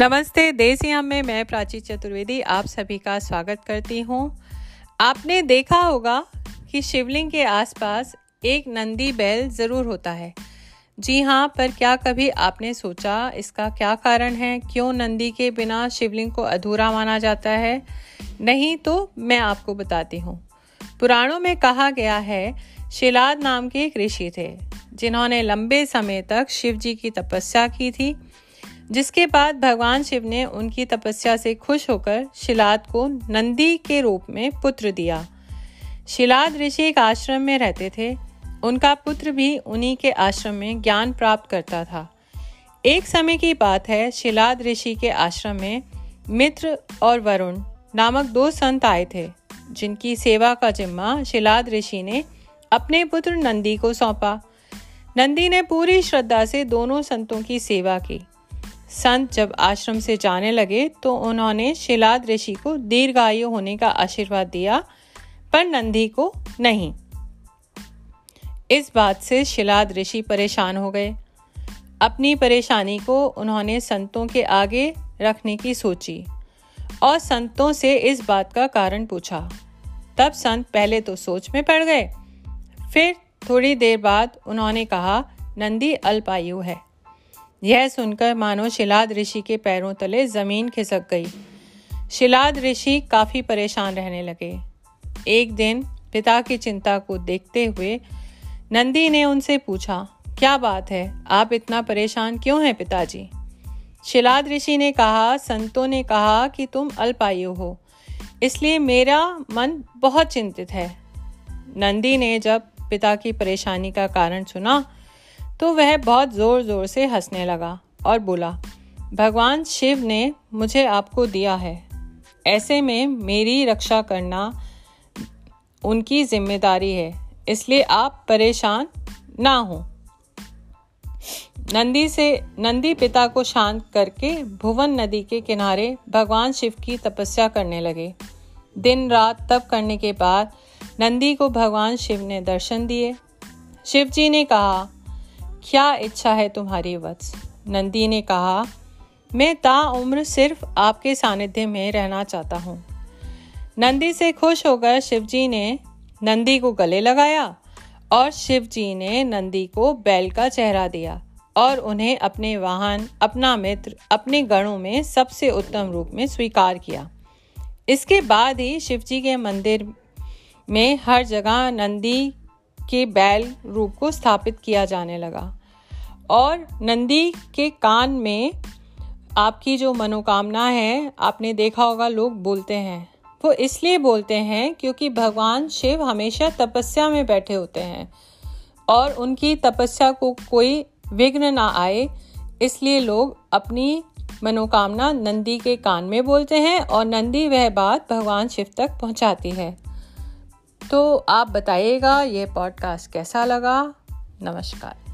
नमस्ते देसियाम में मैं प्राची चतुर्वेदी आप सभी का स्वागत करती हूँ। आपने देखा होगा कि शिवलिंग के आसपास एक नंदी बैल ज़रूर होता है। जी हाँ पर क्या कभी आपने सोचा इसका क्या कारण है? क्यों नंदी के बिना शिवलिंग को अधूरा माना जाता है? नहीं तो मैं आपको बताती हूँ। पुराणों में कहा गया है, शिलाद नाम के एक ऋषि थे, जिन्होंने लंबे समय तक शिव जी की तपस्या की थी। जिसके बाद भगवान शिव ने उनकी तपस्या से खुश होकर शिलाद को नंदी के रूप में पुत्र दिया। शिलाद ऋषि एक आश्रम में रहते थे। उनका पुत्र भी उन्हीं के आश्रम में ज्ञान प्राप्त करता था। एक समय की बात है, शिलाद ऋषि के आश्रम में मित्र और वरुण नामक दो संत आए थे, जिनकी सेवा का जिम्मा शिलाद ऋषि ने अपने पुत्र नंदी को सौंपा। नंदी ने पूरी श्रद्धा से दोनों संतों की सेवा की। संत जब आश्रम से जाने लगे तो उन्होंने शिलाद ऋषि को दीर्घायु होने का आशीर्वाद दिया, पर नंदी को नहीं। इस बात से शिलाद ऋषि परेशान हो गए। अपनी परेशानी को उन्होंने संतों के आगे रखने की सोची और संतों से इस बात का कारण पूछा। तब संत पहले तो सोच में पड़ गए, फिर थोड़ी देर बाद उन्होंने कहा, नंदी, अल्पायु है। यह सुनकर मानो शिलाद ऋषि के पैरों तले ज़मीन खिसक गई। शिलाद ऋषि काफ़ी परेशान रहने लगे। एक दिन पिता की चिंता को देखते हुए नंदी ने उनसे पूछा, क्या बात है? आप इतना परेशान क्यों हैं पिताजी? शिलाद ऋषि ने कहा, संतों ने कहा कि तुम अल्पायु हो, इसलिए मेरा मन बहुत चिंतित है। नंदी ने जब पिता की परेशानी का कारण सुना तो वह बहुत ज़ोर ज़ोर से हंसने लगा और बोला, भगवान शिव ने मुझे आपको दिया है। ऐसे में मेरी रक्षा करना उनकी ज़िम्मेदारी है, इसलिए आप परेशान ना हो। नंदी से, नंदी पिता को शांत करके भुवन नदी के किनारे भगवान शिव की तपस्या करने लगे। दिन रात तप करने के बाद नंदी को भगवान शिव ने दर्शन दिए। शिव जी ने कहा क्या इच्छा है तुम्हारी वत्स? नंदी ने कहा, मैं ता उम्र सिर्फ़ आपके सानिध्य में रहना चाहता हूँ। नंदी से खुश होकर शिवजी ने नंदी को गले लगाया और शिवजी ने नंदी को बैल का चेहरा दिया और उन्हें अपने वाहन, अपना मित्र, अपने गणों में सबसे उत्तम रूप में स्वीकार किया। इसके बाद ही शिवजी के मंदिर में हर जगह नंदी के बैल रूप को स्थापित किया जाने लगा। और नंदी के कान में आपकी जो मनोकामना है, आपने देखा होगा लोग बोलते हैं। वो इसलिए बोलते हैं क्योंकि भगवान शिव हमेशा तपस्या में बैठे होते हैं और उनकी तपस्या को कोई विघ्न ना आए, इसलिए लोग अपनी मनोकामना नंदी के कान में बोलते हैं और नंदी वह बात भगवान शिव तक पहुंचाती है। तो आप बताइएगा, ये पॉडकास्ट कैसा लगा? नमस्कार।